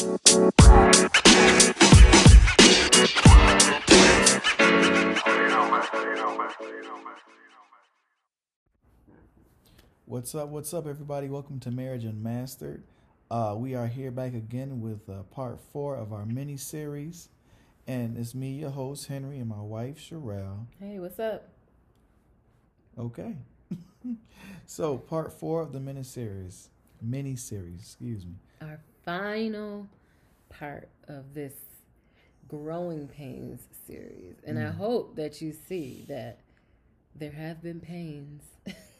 What's up? What's up, everybody? Welcome to Marriage Unmastered. Uh, we are here back again with uh, part four of our mini series, and it's me, your host Henry, and my wife Sherelle. Hey, what's up? Okay. so, part four of the mini series, mini series, excuse me. Our final part of this growing pains series, and I Mm. hope that you see that there have been pains,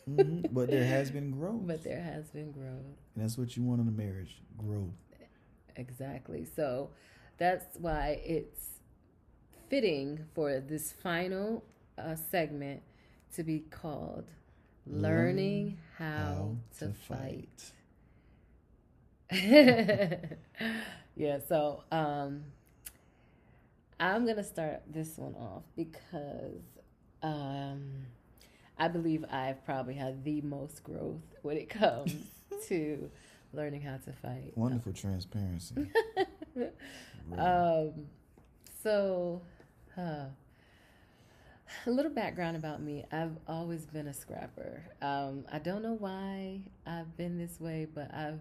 Mhm, But there has been growth, but there has been growth. and that's what you want in a marriage: growth. Exactly. So that's why it's fitting for this final uh, segment to be called Learning How, to, Fight. yeah, so um, I'm going to start this one off because um, I believe I've probably had the most growth when it comes to learning how to fight. Wonderful transparency. Really. Um, so, a little background about me. I've always been a scrapper. Um, I don't know why I've been this way, but I've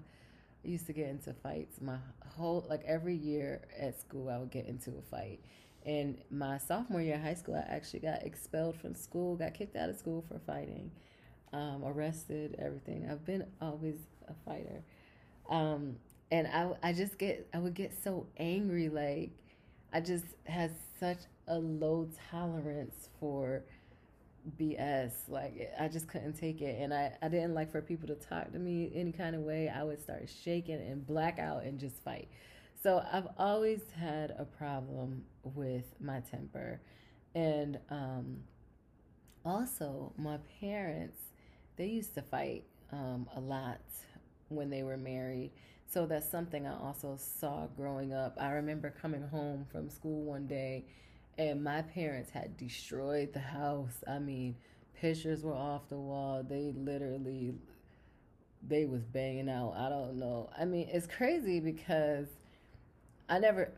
used to get into fights my whole like every year at school. I would get into a fight. And my sophomore year in high school, I actually got expelled from school, got kicked out of school for fighting, um, arrested, everything. I've been always a fighter. Um, and I, I just get, I would get so angry. Like, I just had such a low tolerance for BS. Like, I just couldn't take it. And I, I didn't like for people to talk to me any kind of way. I would start shaking and black out and just fight. So I've always had a problem with my temper. And um, also, my parents, they used to fight um, a lot when they were married. So that's something I also saw growing up. I remember coming home from school one day and my parents had destroyed the house. I mean, pictures were off the wall. They literally they was banging out. I don't know. I mean, it's crazy because I never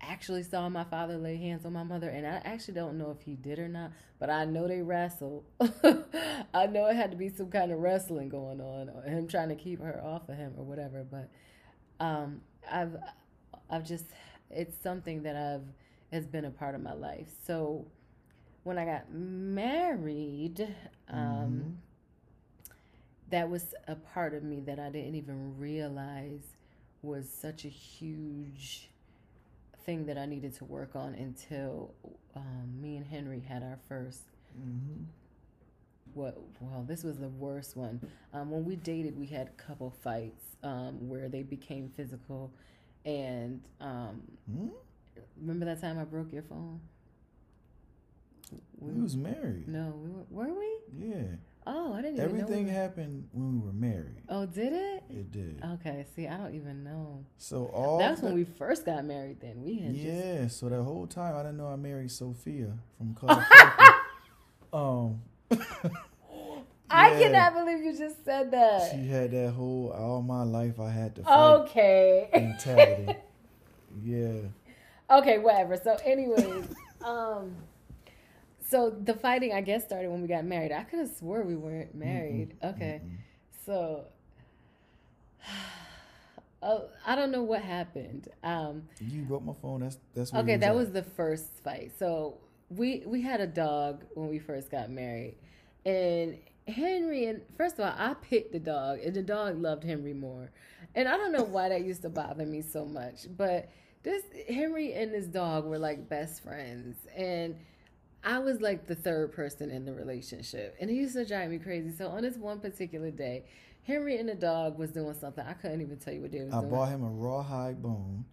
actually saw my father lay hands on my mother, and I actually don't know if he did or not, but I know they wrestled. I know it had to be some kind of wrestling going on, or him trying to keep her off of him or whatever. But um, I've, I've just, it's something that I've has been a part of my life. So when I got married, um, that was a part of me that I didn't even realize was such a huge thing that I needed to work on until um, me and Henry had our first. Mhm. What? Well, this was the worst one. Um, when we dated, we had a couple fights um, where they became physical, and um, Hmm? Remember that time I broke your phone? We was married. No, we were, were we? Yeah. Oh, I didn't even Everything know. we- happened when we were married. Oh, did it? It did. Okay, see, I don't even know. So all That's the- when we first got married. Then we had just Yeah, so that whole time I didn't know I married Sophia from. Circle. um, I Yeah. cannot believe you just said that. she had that whole all my life I had to fight. Okay. mentality. Yeah. Okay, whatever. So, anyways, um, so the fighting I guess started when we got married. I could have swore we weren't married. Mm-mm, okay, mm-mm. so. Oh, I don't know what happened. Um, You broke my phone. That's that's Okay, that at. was the first fight. So we we had a dog when we first got married, and Henry and first of all, I picked the dog, and the dog loved Henry more, and I don't know why that used to bother me so much, but this Henry and this dog were like best friends, and I was like the third person in the relationship, and he used to drive me crazy. So on this one particular day. Henry and the dog was doing something. I couldn't even tell you what they was I doing. I bought him a rawhide bone.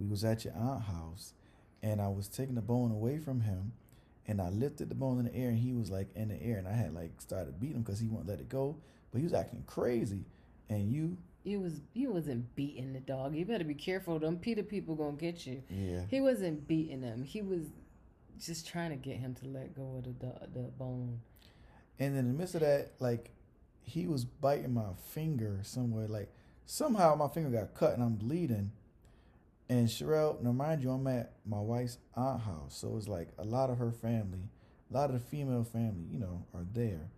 We was at your aunt house, and I was taking the bone away from him, and I lifted the bone in the air, and he was like in the air, and I had like started beating him because he wouldn't let it go, but he was acting crazy, and you, You was you wasn't beating the dog. You better be careful. Them PETA people gonna get you. yeah, He wasn't beating him. He was just trying to get him to let go of the the bone. and in the midst of that, like he was biting my finger somewhere, like somehow my finger got cut and I'm bleeding, And Sherelle, now mind you, I'm at my wife's aunt house, so it's like a lot of her family, a lot of the female family, you know, are there.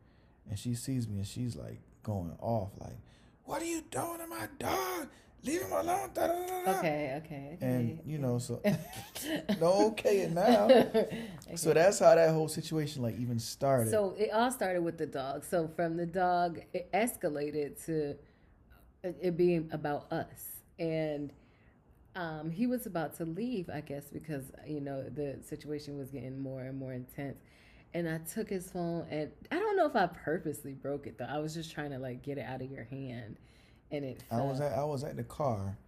And she sees me and she's like going off, like, "What are you doing to my dog? Leave him alone!" Da, da, da. Okay, okay, okay. And you know, so no, okay, now, so that's how that whole situation like even started. So it all started with the dog. So from the dog, it escalated to it being about us, and um, he was about to leave, I guess, because you know the situation was getting more and more intense. And I took his phone, and I don't know if I purposely broke it though. I was just trying to like get it out of your hand, and it. I was at I was at the car,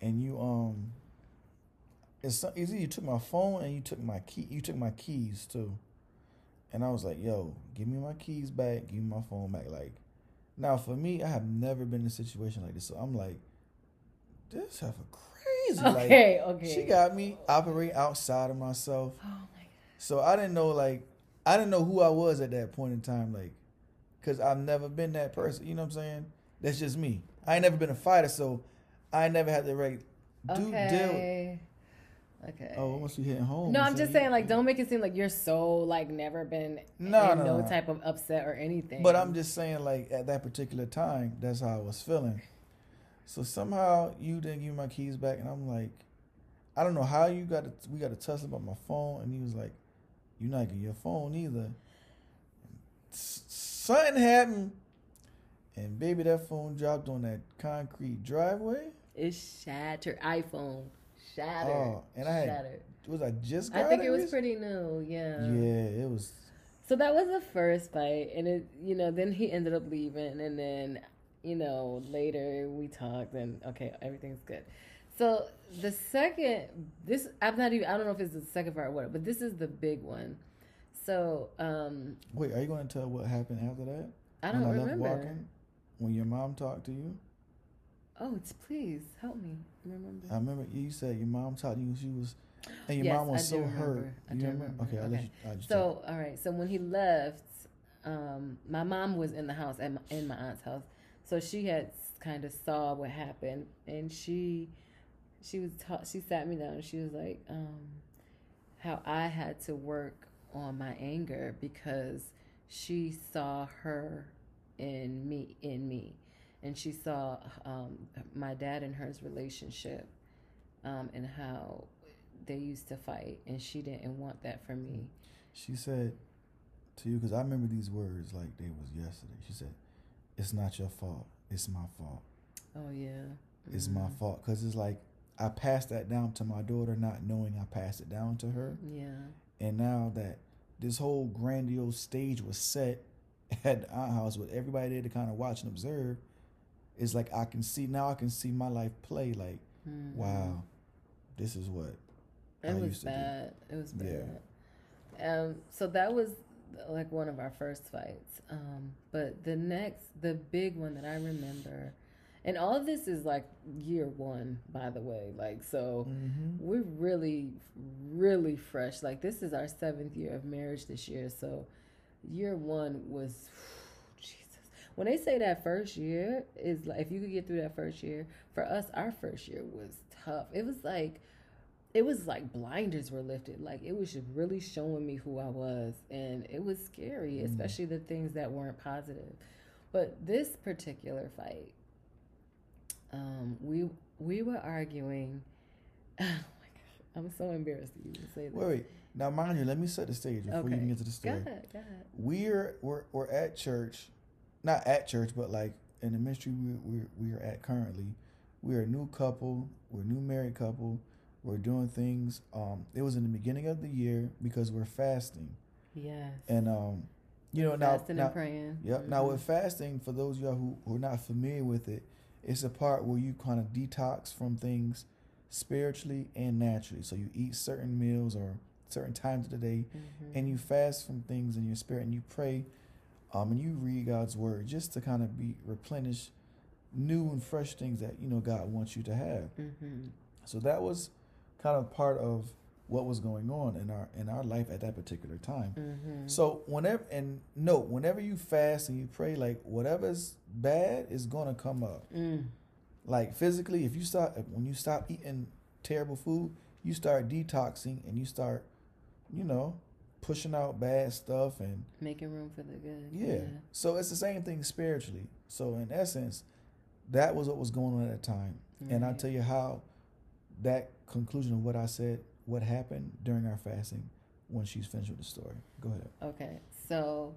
and you um. It's either you took my phone and you took my key. You took my keys too, and I was like, "Yo, give me my keys back. Give me my phone back." Like, now for me, I have never been in a situation like this, so I'm like, "This heifer crazy." Okay, like, okay. She got me operating outside of myself, Oh my god. so I didn't know like I didn't know who I was at that point in time, like, cause I've never been that person. You know what I'm saying? That's just me. I ain't never been a fighter, so I never had to like do deal. Okay. Okay. Oh, must be hitting home? No, I'm say just you- saying, like, don't make it seem like you're so like never been no, no no. type of upset or anything. But I'm just saying, like at that particular time, that's how I was feeling. So somehow you didn't give me my keys back, and I'm like, I don't know how you got. To, we got to tussle about my phone, and he was like, "You're not getting your phone either." S- Something happened, and baby, that phone dropped on that concrete driveway. It shattered. iPhone shattered. Oh, and I had- shattered. Was I just? I think it was pretty new. Yeah. Yeah, it was. So that was the first fight, and it, you know, then he ended up leaving, and then, you know, later we talked, and okay, everything's good. So the second, this I'm not even, I don't know if it's the second part or what, but this is the big one. So um, Wait, are you going to tell what happened after that? I don't when I remember. left walking, when your mom talked to you. Oh, it's please help me remember. I remember you said your mom talked to you. She was, and your Yes, mom was I so hurt. I you remember? remember. Okay, Okay. you. So, all right. So when he left, um, my mom was in the house at my, in my aunt's house, so she had kind of saw what happened, and she she was ta- she sat me down. and She was like, um, how I had to work on my anger because she saw her in me in me, and she saw um, my dad and her's relationship, um, and how they used to fight, and she didn't want that for me. she said to you because I remember these words like they was yesterday. She said, "It's not your fault. It's my fault. Oh yeah. It's my Mhm. fault." Because it's like I passed that down to my daughter, not knowing I passed it down to her. Yeah. And now that this whole grandiose stage was set at the aunt house with everybody there to kind of watch and observe, it's like I can see now. I can see my life play. Like, Mhm. wow, this is what I It was used to do. bad. It was bad. Yeah. Um. So that was like one of our first fights. Um. But the next, the big one that I remember, and all of this is like year one, by the way. Like so. Mm-hmm. We're really, really fresh. Like this is our seventh year of marriage this year. So, year one was, Jesus. When they say that first year is like, if you could get through that first year, for us, our first year was tough. It was like, it was like blinders were lifted. Like it was just really showing me who I was, and it was scary, Mm. especially the things that weren't positive. But this particular fight, um, we we were arguing. Oh my gosh, I'm so embarrassed to even say this. Wait, wait. Now, mind you, let me set the stage before you even get to the Go ahead, go ahead. We're we're we're at church, not at church, but like in the ministry we we we are at currently. We're a new couple. We're a new married couple. We're doing things. Um, it was in the beginning of the year because we're fasting, Yes. and um, you know now fasting now and praying. Yep. Now Mhm. with fasting, for those of y'all who, who are not familiar with it, it's a part where you kind of detox from things spiritually and naturally. So you eat certain meals or certain times of the day, Mhm. and you fast from things in your spirit, and you pray, um, and you read God's word just to kind of be replenish new and fresh things that you know God wants you to have. Mhm. So that was kind of part of what was going on in our in our life at that particular time. Mhm. So whenever and note, whenever you fast and you pray, like whatever's bad is gonna come up. Mm. Like physically, if you stop when you stop eating terrible food, you start detoxing and you start, you know, pushing out bad stuff and making room for the good. Yeah. yeah. So it's the same thing spiritually. So in essence, that was what was going on at the time. Right. And I'll tell you how that conclusion of what I said, what happened during our fasting when she's finished with the story. Go ahead. Okay. So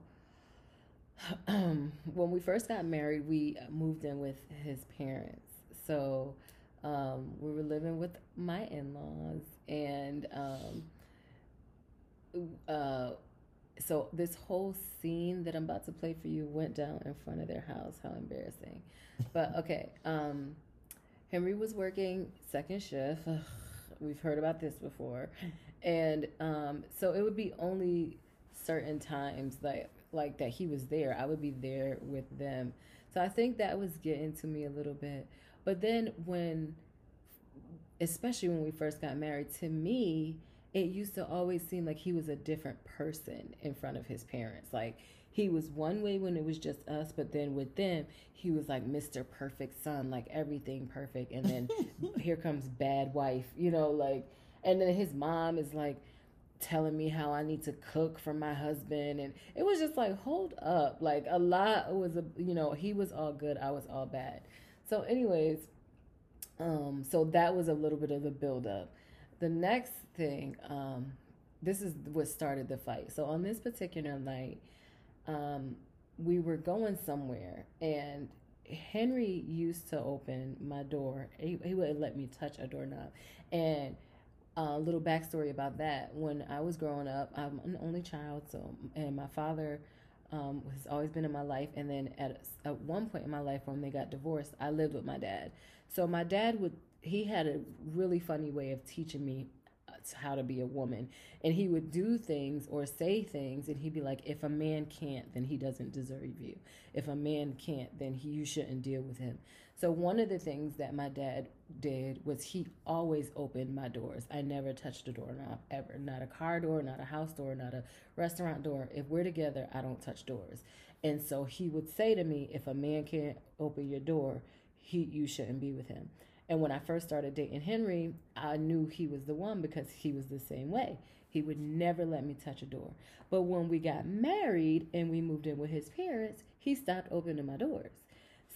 um, when we first got married, we moved in with his parents. So um, we were living with my in laws, and um, uh, so this whole scene that I'm about to play for you went down in front of their house. How embarrassing! but okay, um, Henry was working second shift. We've heard about this before, and um, so it would be only certain times like like that he was there. I would be there with them. So I think that was getting to me a little bit. But then when especially when we first got married, to me, it used to always seem like he was a different person in front of his parents. Like he was one way when it was just us, but then with them, he was like Mr. Perfect son, like everything perfect. And then here comes bad wife, you know, like, and then his mom is like telling me how I need to cook for my husband. And it was just like, hold up. Like a lot was, a, you know, he was all good, I was all bad. So, anyways, um, so that was a little bit of the buildup. The next thing, um, this is what started the fight. So on this particular night, um, we were going somewhere, and Henry used to open my door. He, he wouldn't let me touch a doorknob. And a uh, little backstory about that: when I was growing up, I'm an only child, so and my father um, has always been in my life. And then at at one point in my life, when they got divorced, I lived with my dad. So my dad would he had a really funny way of teaching me how to be a woman. And he would do things or say things and he'd be like if a man can't then he doesn't deserve you. If a man can't then he, you shouldn't deal with him. So one of the things that my dad did was he always opened my doors. I never touched a doorknob ever. Not a car door not a house door not a restaurant door. If we're together i don't touch doors. And so he would say to me if a man can't open your door he you shouldn't be with him. And when I first started dating Henry, I knew he was the one because he was the same way. He would never let me touch a door. But when we got married and we moved in with his parents, he stopped opening my doors.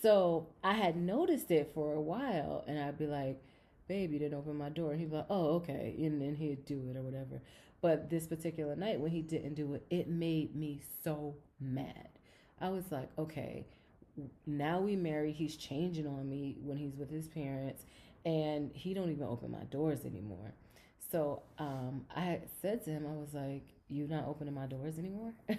So I had noticed it for a while, and I'd be like, "Babe, you didn't open my door." And he'd be like, "Oh, okay," and then he'd do it or whatever. But this particular night, when he didn't do it, it made me so mad. I was like, "Okay." Now we married he's changing on me when he's with his parents and he don't even open my doors anymore. So um, i said to him i was like you not opening my doors anymore?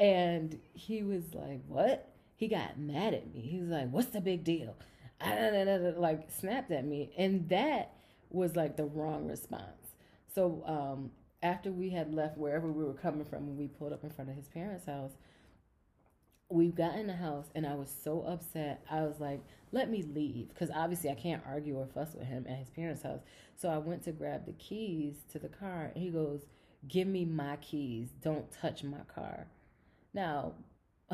And he was like what? He got mad at me. He was like what's the big deal? I like snapped at me and that was like the wrong response. So um, after we had left wherever we were coming from when we pulled up in front of his parents house we got in the house and I was so upset. I was like, let me leave. Because obviously I can't argue or fuss with him at his parents' house. So I went to grab the keys to the car and he goes, give me my keys. Don't touch my car. Now,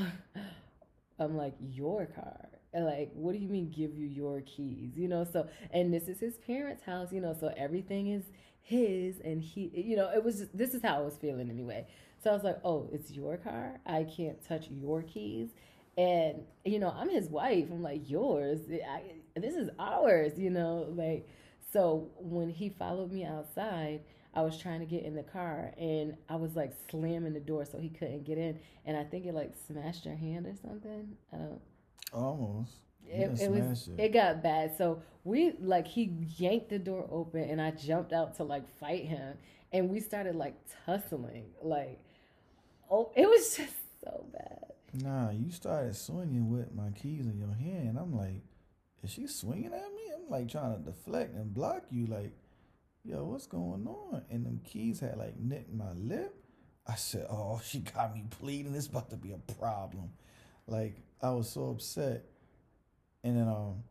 I'm like, your car. Like, what do you mean give you your keys? You know, so, and this is his parents' house, you know, so everything is his and he, you know, it was, just, this is how I was feeling anyway. So I was like, oh, it's your car. I can't touch your keys. And, you know, I'm his wife. I'm like, yours. I, this is ours, you know, like, so when he followed me outside, I was trying to get in the car and I was like slamming the door so he couldn't get in. And I think it like smashed your hand or something. I don't. Almost. It, it was it. it got bad so we like he yanked the door open and i jumped out to like fight him and we started like tussling like oh, it was just so bad. Nah, you started swinging with my keys in your hand. I'm like, is she swinging at me? I'm like trying to deflect and block you. Like, yo, what's going on? And them keys had like nicked my lip. I said, oh, she got me bleeding. It's about to be a problem. Like, I was so upset. And then um,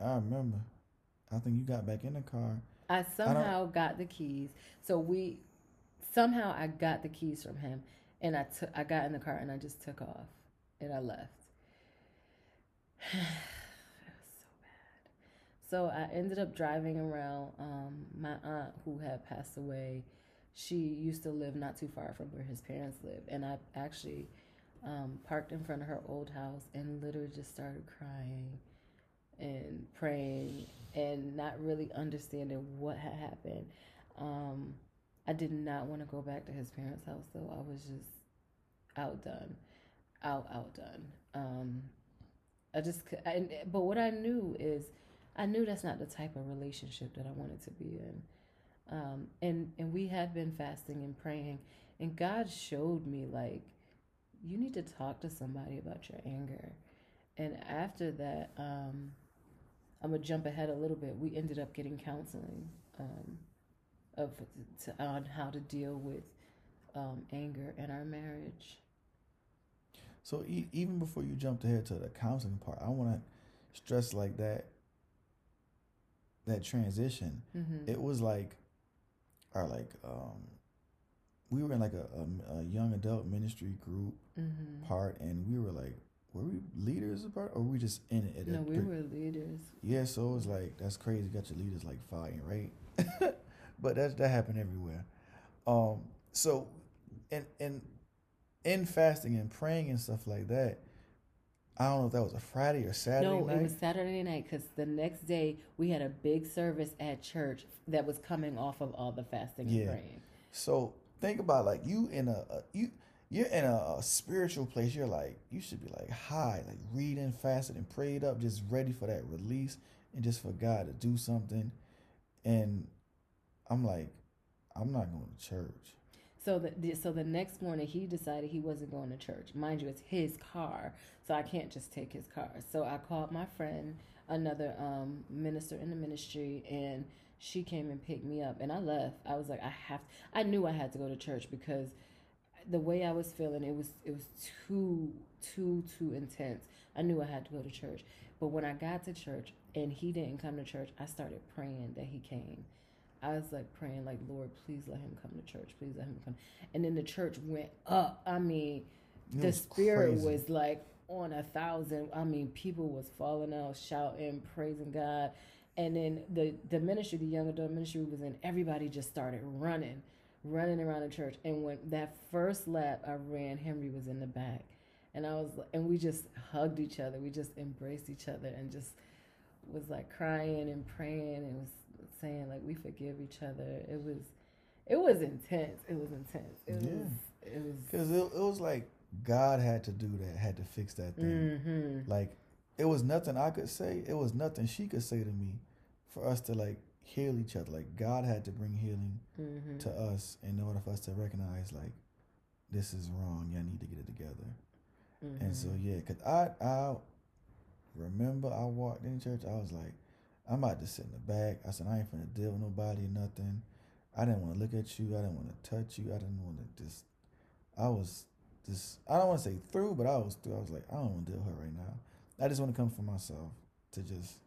I remember, I think you got back in the car. I somehow I got the keys. So we somehow I got the keys from him and I I got in the car and I just took off and I left. it was so bad. So I ended up driving around. Um, my aunt, who had passed away, she used to live not too far from where his parents live, and I actually um, parked in front of her old house and literally just started crying and praying and not really understanding what had happened. Um, I did not want to go back to his parents' house though. I was just outdone, out outdone. Um, I just, I, but what I knew is, I knew that's not the type of relationship that I wanted to be in. Um, and and we had been fasting and praying, and God showed me like, you need to talk to somebody about your anger. And after that, um, I'm gonna jump ahead a little bit. We ended up getting counseling um, of to, on how to deal with um, anger in our marriage. So e- even before you jump ahead to the counseling part, I want to stress like that that transition. Mm-hmm. It was like, or like, um, we were in like a, a, a young adult ministry group Mm-hmm. part, and we were like, were we leaders part, or were we just in it? At No, we were leaders. Yeah, so it was like that's crazy. You got your leaders like fighting, right? but that that happened everywhere. Um, so, and and in fasting and praying and stuff like that, I don't know if that was a Friday or Saturday night. no, night. it was Saturday night because the next day we had a big service at church that was coming off of all the fasting Yeah. and praying. So think about like you in a, a you you're in a, a spiritual place. You're like you should be like high, like reading, fasted, and prayed up, just ready for that release and just for God to do something. And I'm like, I'm not going to church. So the, so the next morning he decided he wasn't going to church. Mind you, it's his car, so I can't just take his car. So I called my friend, another um, minister in the ministry, and she came and picked me up. And I left. I was like, I have. I knew I had to go to church because the way I was feeling, it was it was too too too intense. I knew I had to go to church. But when I got to church and he didn't come to church, I started praying that he came. I was like praying, like, Lord, please let him come to church. Please let him come. And then the church went up. I mean, It the was spirit crazy. was like on a thousand. I mean, people was falling out, shouting, praising God. And then the the ministry, the young adult ministry was in. Everybody just started running, running around the church. And when that first lap I ran, Henry was in the back, and I was, and we just hugged each other. We just embraced each other and just was like crying and praying and was saying like we forgive each other. It was, it was intense. It was intense. It Yeah. was. It was. Because it, it was like God had to do that, had to fix that thing. Mm-hmm. Like it was nothing I could say. It was nothing she could say to me for us to like heal each other. Like God had to bring healing Mm-hmm. to us in order for us to recognize like this is wrong. Y'all need to get it together. Mm-hmm. And so yeah, cause I I remember I walked in church. I was like, I'm about to sit in the back. I said I ain't finna deal with nobody or nothing. I didn't want to look at you. I didn't want to touch you. I didn't want to just. I was just. I don't want to say through, but I was through. I was like, I don't want to deal with her right now. I just want to come for myself to just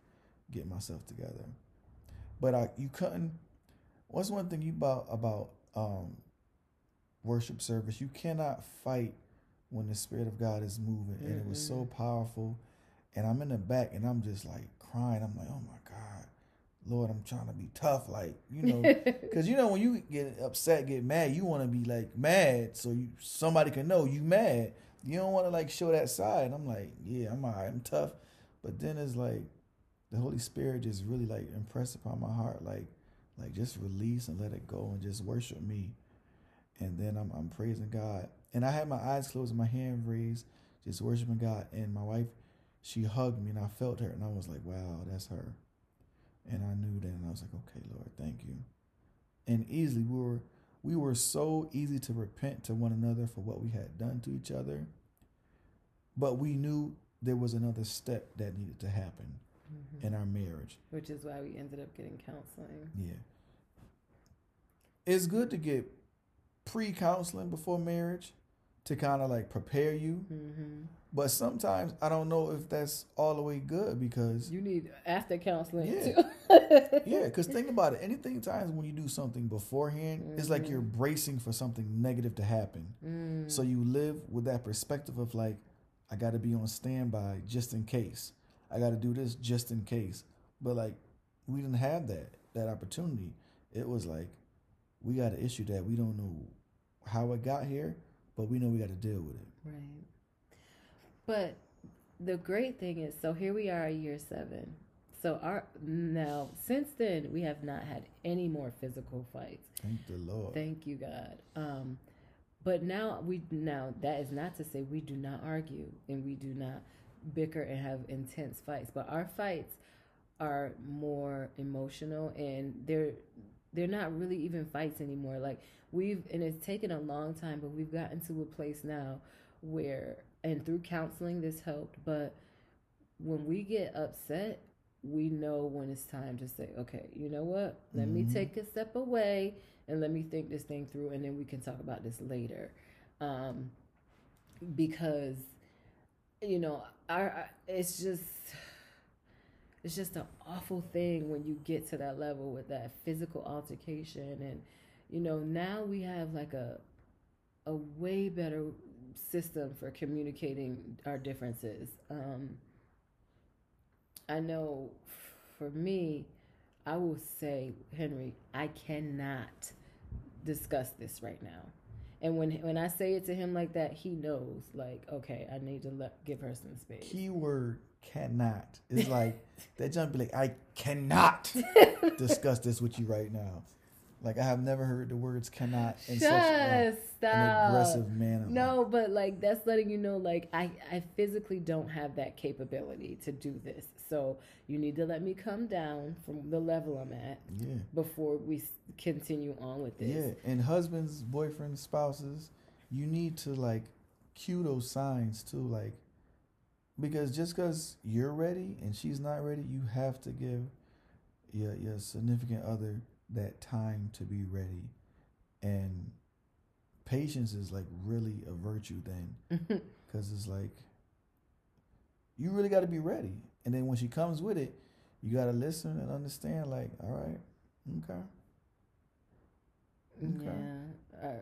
get myself together. But I, you couldn't. What's one thing you about about um, worship service? You cannot fight when the spirit of God is moving, and it was so powerful. And I'm in the back, and I'm just like crying. I'm like, oh my God, Lord, I'm trying to be tough, like you know, because you know when you get upset, get mad, you want to be like mad, so you somebody can know you mad. You don't want to like show that side. I'm like, yeah, I'm alright, I'm tough. But then it's like the Holy Spirit just really like impressed upon my heart, like like just release and let it go and just worship me. And then I'm I'm praising God. And I had my eyes closed and my hand raised, just worshiping God. And my wife, she hugged me and I felt her and I was like, wow, that's her. And I knew that and I was like, okay, Lord, thank you. And easily we were we were so easy to repent to one another for what we had done to each other. But we knew there was another step that needed to happen Mm-hmm. in our marriage. Which is why we ended up getting counseling. Yeah. It's good to get pre counseling before marriage to kind of like prepare you. Mm-hmm. But sometimes I don't know if that's all the way good because, You need after counseling Yeah. too. yeah, because think about it. Anything times when you do something beforehand, it's like you're bracing for something negative to happen. Mm. So you live with that perspective of like, I got to be on standby just in case. I got to do this just in case. But like we didn't have that that opportunity. It was like we got an issue that we don't know how it got here, but we know we got to deal with it. Right. But the great thing is, so here we are, year seven. So our now since then we have not had any more physical fights. Thank the Lord. Thank you, God. Um, but now we now that is not to say we do not argue and we do not bicker and have intense fights, but our fights are more emotional and they're they're not really even fights anymore. Like we've and it's taken a long time, but we've gotten to a place now where and through counseling this helped, but when we get upset, we know when it's time to say, okay, you know what? Let Mhm. me take a step away and let me think this thing through, and then we can talk about this later. Um, because, you know, our- it's just, it's just an awful thing when you get to that level with that physical altercation, and you know, now we have like a, a way better system for communicating our differences. Um, I know for me, I will say, Henry, I cannot discuss this right now. And when when I say it to him like that, he knows, like, okay, I need to let, give her some space. Keyword cannot. It's like that jump be like, I cannot discuss this with you right now. Like I have never heard the words cannot in such a, an aggressive manner. No, but like that's letting you know, like I, I physically don't have that capability to do this. So you need to let me come down from the level I'm at Yeah. before we continue on with this. Yeah. And husbands, boyfriends, spouses, you need to like cue those signs too. Like because just because you're ready and she's not ready, you have to give your your significant other that time to be ready. And patience is like really a virtue then. because it's like you really got to be ready and then when she comes with it you got to listen and understand like all right okay Okay. Yeah. Uh,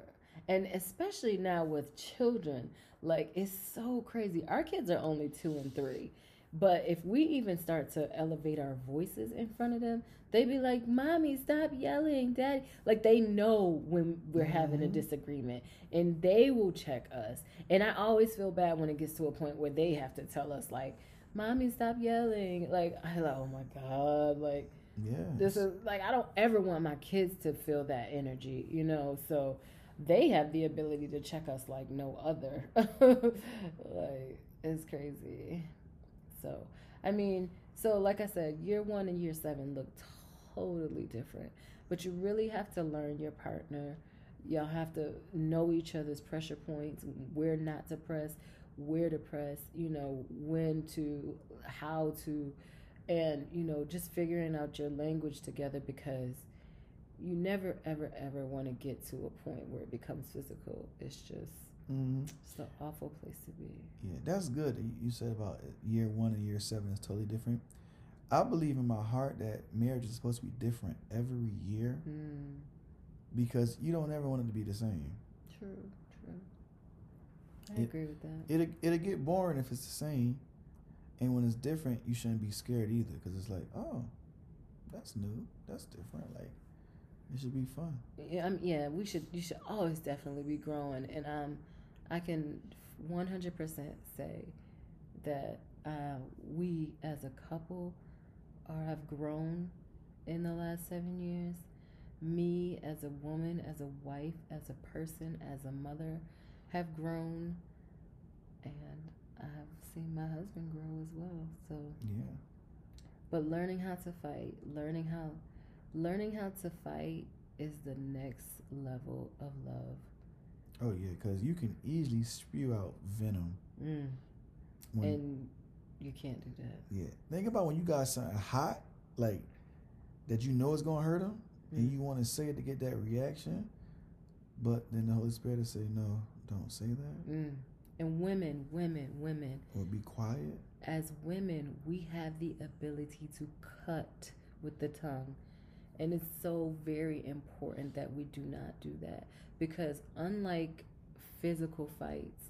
and especially now with children, like it's so crazy. Our kids are only two and three. But if we even start to elevate our voices in front of them, they'd be like, Mommy, stop yelling, Daddy. Like they know when we're having a Mhm. disagreement and they will check us. And I always feel bad when it gets to a point where they have to tell us, like, Mommy, stop yelling. Like, I like, oh my God. Like, yeah this is like I don't ever want my kids to feel that energy, you know. So they have the ability to check us like no other. like it's crazy. So I mean, so like I said, year one and year seven look totally different. But you really have to learn your partner. Y'all have to know each other's pressure points, where not to press, where to press, you know, when to, how to, and you know just figuring out your language together because you never ever ever want to get to a point where it becomes physical it's just hmm it's an awful place to be. Yeah that's good You- said about year one and year seven is totally different. I believe in my heart that marriage is supposed to be different every year mm, because you don't ever want it to be the same. True true. I It- agree with that. it'll, it'll get boring if it's the same. And when it's different you shouldn't be scared either because it's like oh that's new. That's different. Like it should be fun. Yeah, um, yeah we should you should always definitely be growing. And um i can 100% say that uh, we as a couple are have grown in the last seven years. Me as a woman as a wife as a person as a mother have grown and i've seen my husband grow as well so. Yeah. But learning how to fight learning how learning how to fight is the next level of love oh yeah because you can easily spew out venom mm. and you can't do that Yeah. Think about when you got something hot, like that you know is gonna hurt them, and Mm. you want to say it to get that reaction, but then the Holy Spirit will say, "No, don't say that, mm. and women women women or be quiet." as women, we have the ability to cut with the tongue. And it's so very important that we do not do that because, unlike physical fights,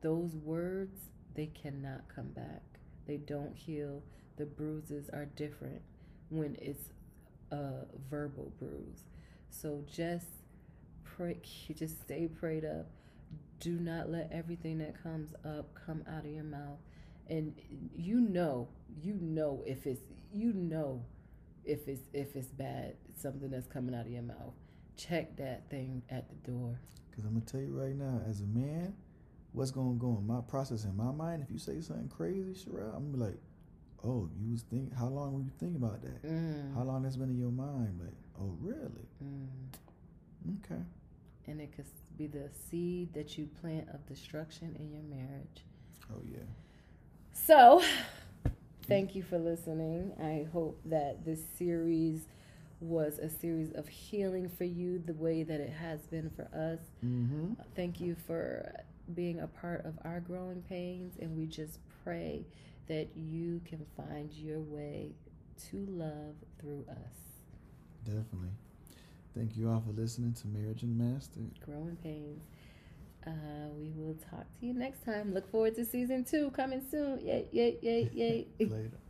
those words they cannot come back. They don't heal. The bruises are different. when it's a verbal bruise. So just pray, just stay prayed up. Do not let everything that comes up come out of your mouth. And you know, you know if it's you know if it's if it's bad, something that's coming out of your mouth. Check that thing at the door. Cause I'm gonna tell you right now, as a man, what's gonna go in my process in my mind? If you say something crazy, Sherelle, I'm gonna be like, oh, you was think how long were you thinking about that? Mm. How long that's been in your mind? Like, oh, really? Mm. Okay. And it could be the seed that you plant of destruction in your marriage. Oh yeah. So, thank you for listening. I hope that this series was a series of healing for you the way that it has been for us. Mm-hmm. Thank you for being a part of our growing pains, and we just pray that you can find your way to love through us. Definitely. Thank you all for listening to Marriage and Master. Growing pains. Uh, we will talk to you next time. Look forward to season two coming soon. Yay, yay, yay, yay. Later.